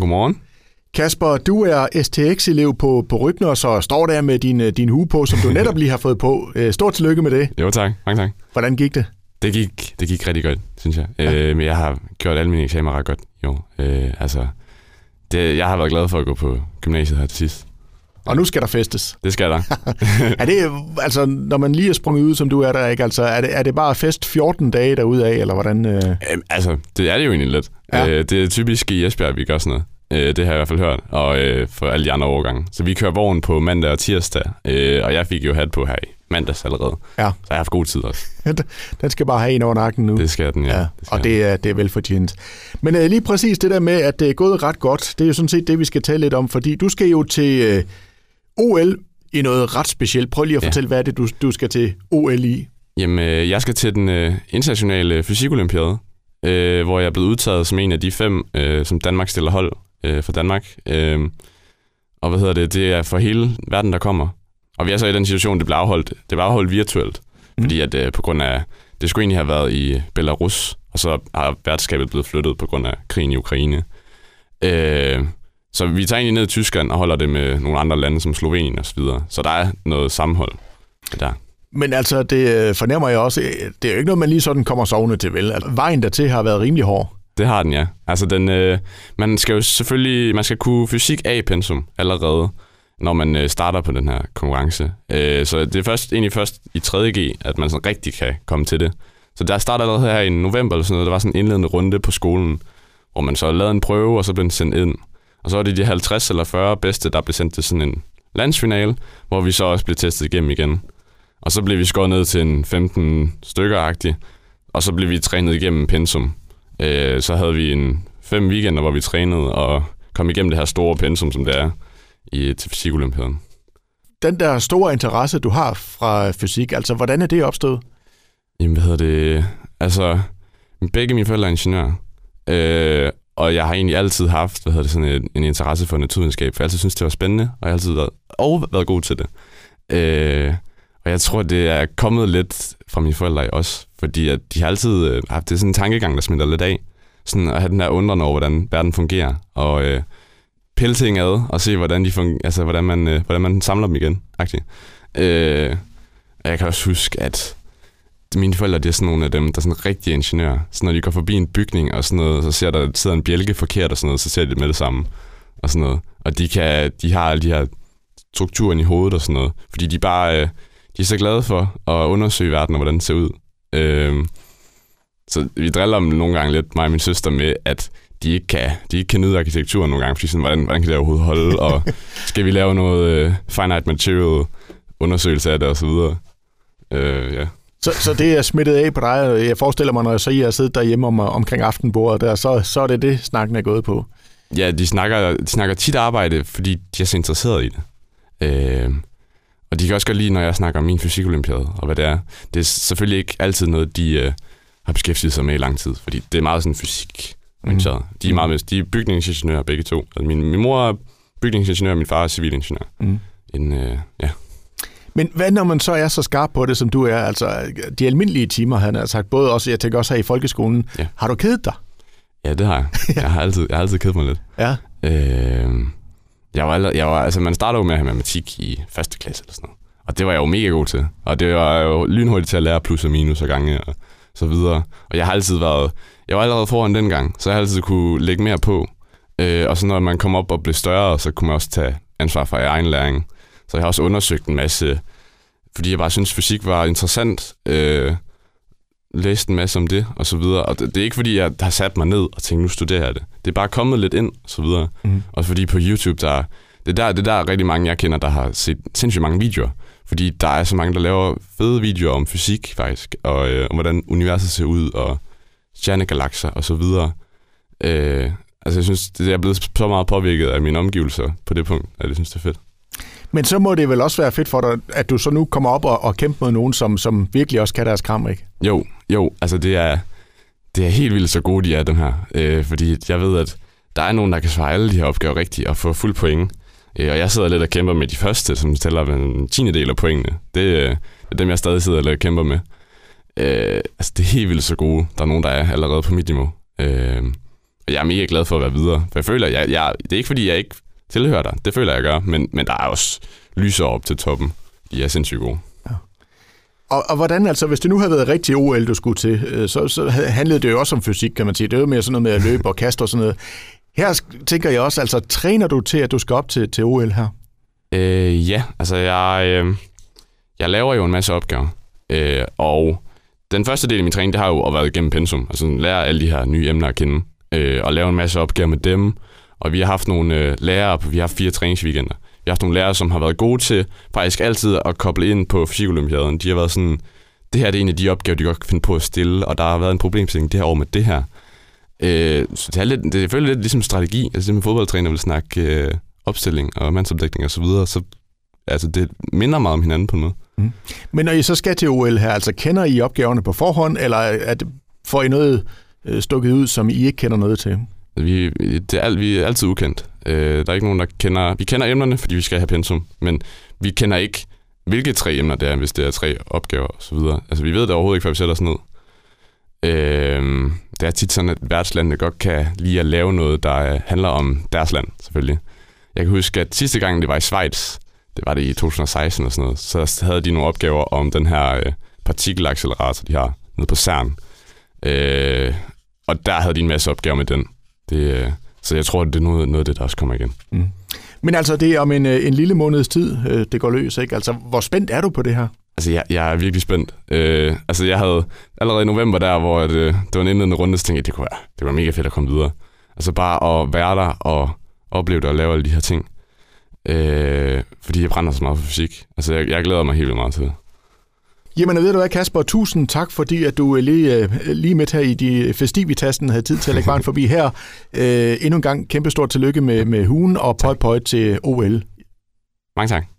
Godmorgen. Kasper, du er STX-elev på, på Rybner, så står der med din, din hue på, som du netop lige har fået på. Øh, Stort tillykke med det. Jo, tak. Mange tak. Hvordan gik det? Det gik, det gik rigtig godt, synes jeg. Ja. Øh, men jeg har gjort alle mine eksamener ret godt jo. Øh, altså, det, jeg har været glad for at gå på gymnasiet her til sidst. Og nu skal der festes. Det skal der. er det, altså, når man lige er sprunget ud, som du er der, ikke? Altså, er det, er det bare fest 14 dage derude af, eller hvordan? Øh... Øhm, altså, det er det jo egentlig lidt. Ja. Øh, det er typisk i Esbjerg, vi gør sådan noget. Øh, det har jeg i hvert fald hørt, og øh, for alle de andre overgange. Så vi kører vogn på mandag og tirsdag, øh, og jeg fik jo hat på her i mandags allerede. Ja. Så jeg har haft god tid også. den skal bare have en over nakken nu. Det skal den, ja. ja det skal og det er, det er velfortjent. Men øh, lige præcis det der med, at det er gået ret godt, det er jo sådan set det, vi skal tale lidt om, fordi du skal jo til øh, OL i noget ret specielt. Prøv lige at fortælle, ja. hvad er det, du, du skal til OL i? Jamen, øh, jeg skal til den øh, internationale fysikolympiade, øh, hvor jeg er blevet udtaget som en af de fem, øh, som Danmark stiller hold øh, for Danmark. Øh, og hvad hedder det? Det er for hele verden, der kommer. Og vi er så i den situation, det blev afholdt, det blev afholdt virtuelt, mm. fordi at øh, på grund af, det skulle egentlig have været i Belarus, og så har værtskabet blevet flyttet på grund af krigen i Ukraine. Øh, så vi tager egentlig ned i Tyskland og holder det med nogle andre lande som Slovenien og så videre. Så der er noget sammenhold der. Men altså, det øh, fornemmer jeg også, det er jo ikke noget, man lige sådan kommer sovende til, vel? Altså, vejen dertil har været rimelig hård. Det har den, ja. Altså, den, øh, man skal jo selvfølgelig, man skal kunne fysik A-pensum allerede, når man øh, starter på den her konkurrence. Øh, så det er først, egentlig først i 3.G, at man sådan rigtig kan komme til det. Så der starter allerede her i november, eller sådan noget, der var sådan en indledende runde på skolen, hvor man så lavede en prøve, og så blev den sendt ind. Og så var det de 50 eller 40 bedste, der blev sendt til sådan en landsfinale, hvor vi så også blev testet igennem igen. Og så blev vi skåret ned til en 15 stykker og så blev vi trænet igennem pensum. Øh, så havde vi en fem weekender, hvor vi trænede og kom igennem det her store pensum, som det er i, til fysikolympiaden. Den der store interesse, du har fra fysik, altså hvordan er det opstået? Jamen, hvad hedder det? Altså, begge mine forældre er ingeniører. Øh, og jeg har egentlig altid haft hvad hedder det, sådan en, en interesse for naturvidenskab, for jeg altid synes, det var spændende, og jeg har altid været, og været god til det. Øh, og jeg tror, det er kommet lidt fra mine forældre også, fordi at de har altid øh, haft det sådan en tankegang, der smitter lidt af. Sådan at have den her undren over, hvordan verden fungerer, og øh, pille ting ad, og se, hvordan, de fungerer, altså, hvordan, man, øh, hvordan man samler dem igen. Øh, og jeg kan også huske, at mine forældre, det er sådan nogle af dem, der er sådan rigtige ingeniører. Så når de går forbi en bygning og sådan noget, så ser der sidder en bjælke forkert og sådan noget, så ser de det med det samme. Og sådan noget. Og de, kan, de har alle de her strukturen i hovedet og sådan noget. Fordi de bare, øh, de er så glade for at undersøge verden og hvordan den ser ud. Øh, så vi driller dem nogle gange lidt, mig og min søster, med, at de ikke kan, de ikke kan nyde arkitekturen nogle gange, fordi sådan, hvordan, hvordan kan det overhovedet holde, og skal vi lave noget øh, finite material undersøgelse af det, og så videre. Uh, ja. Så, så det er smittet af på dig. Jeg forestiller mig, når jeg så I har siddet derhjemme om, omkring aftenbordet, der, så, så er det det, snakken er gået på. Ja, de snakker, de snakker tit arbejde, fordi de er så interesseret i det. Øh, og de kan også godt lide, når jeg snakker om min fysikolympiade, og hvad det er. Det er selvfølgelig ikke altid noget, de øh, har beskæftiget sig med i lang tid, fordi det er meget sådan fysik. Mm. De er meget med, de er bygningsingeniører begge to. Altså min, min mor er bygningsingeniør, og min far er civilingeniør. Mm. En, øh, ja. Men hvad når man så er så skarp på det, som du er? Altså, de almindelige timer, han har sagt, både også, jeg tænker også her i folkeskolen. Ja. Har du kedet dig? Ja, det har jeg. Jeg har altid, jeg har altid kedet mig lidt. Ja. Øh, jeg var, allerede, jeg var, altså, man starter jo med at have matematik i første klasse eller sådan noget. Og det var jeg jo mega god til. Og det var jo lynhurtigt til at lære plus og minus og gange og så videre. Og jeg har altid været... Jeg var allerede foran den gang, så jeg har altid kunne lægge mere på. Øh, og så når man kom op og blev større, så kunne man også tage ansvar for egen læring. Så jeg har også undersøgt en masse, fordi jeg bare synes, fysik var interessant. Øh, læst en masse om det, og så videre. Og det, det er ikke, fordi jeg har sat mig ned og tænkt, nu studerer jeg det. Det er bare kommet lidt ind, og så videre. Mm. Og fordi på YouTube, der, det, der, det der er rigtig mange, jeg kender, der har set sindssygt mange videoer. Fordi der er så mange, der laver fede videoer om fysik, faktisk, og øh, om hvordan universet ser ud, og stjernegalakser, og så videre. Øh, altså, jeg synes, det er blevet så meget påvirket af mine omgivelser på det punkt, at jeg synes, det er fedt. Men så må det vel også være fedt for dig, at du så nu kommer op og, og kæmper mod nogen, som, som virkelig også kan deres kram, ikke? Jo, jo, altså det er, det er helt vildt så gode, de er, dem her. Øh, fordi jeg ved, at der er nogen, der kan svare alle de her opgaver rigtigt og få fuld point. Øh, og jeg sidder lidt og kæmper med de første, som tæller en tiende del af pointene. Det, øh, det er dem, jeg stadig sidder og kæmper med. Øh, altså, det er helt vildt så gode. Der er nogen, der er allerede på mit niveau. Øh, Og jeg er mega glad for at være videre. For jeg føler, jeg, jeg, det er ikke fordi, jeg ikke tilhører dig. Det føler jeg, jeg gør. Men, men der er også lyser op til toppen. De er sindssygt gode. Og, og hvordan, altså, hvis det nu havde været rigtig OL, du skulle til, øh, så, så handlede det jo også om fysik, kan man sige. Det er jo mere sådan noget med at løbe og kaste og sådan noget. Her tænker jeg også, altså, træner du til, at du skal op til, til OL her? Øh, ja, altså, jeg, øh, jeg laver jo en masse opgaver. Øh, og den første del af min træning, det har jo været igennem pensum. Altså, lære alle de her nye emner at kende. Øh, og lave en masse opgaver med dem. Og vi har haft nogle øh, lærere, vi har haft fire træningsweekender vi har haft nogle lærere, som har været gode til faktisk altid at koble ind på fysikolympiaden. De har været sådan, det her det er en af de opgaver, de godt kan finde på at stille, og der har været en problemstilling det her år med det her. Øh, så det er, lidt, det er selvfølgelig lidt ligesom strategi. Altså det med fodboldtræner vil snakke øh, opstilling og mandsopdækning og så videre, så altså det minder meget om hinanden på en måde. Mm. Men når I så skal til OL her, altså kender I opgaverne på forhånd, eller er det, får I noget øh, stukket ud, som I ikke kender noget til? Vi, det er, vi er altid ukendt. Øh, der er ikke nogen, der kender... Vi kender emnerne, fordi vi skal have pensum, men vi kender ikke, hvilke tre emner det er, hvis det er tre opgaver osv. Altså, vi ved det overhovedet ikke, før vi sætter os ned. Øh, det er tit sådan, at værtslandene godt kan lide at lave noget, der øh, handler om deres land, selvfølgelig. Jeg kan huske, at sidste gang, det var i Schweiz, det var det i 2016 og sådan noget, så havde de nogle opgaver om den her øh, partikelaccelerator, de har nede på CERN. Øh, og der havde de en masse opgaver med den. Det, øh, så jeg tror, det er noget, noget af det, der også kommer igen. Mm. Men altså, det er om en, øh, en lille måneds tid, øh, det går løs, ikke? Altså, hvor spændt er du på det her? Altså, jeg, jeg er virkelig spændt. Øh, altså, jeg havde allerede i november der, hvor det, det var en indledende runde, så tænkte jeg, det kunne være, det var mega fedt at komme videre. Altså, bare at være der og opleve det og lave alle de her ting. Øh, fordi jeg brænder så meget for fysik. Altså, jeg, jeg glæder mig helt vildt meget til det. Jamen, ved du hvad, Kasper, tusind tak, fordi at du øh, lige, øh, lige midt her i de øh, festivitasten havde tid til at lægge vejen forbi her. Øh, endnu en gang kæmpe stort tillykke med, med hugen og pøj pøj til OL. Mange tak.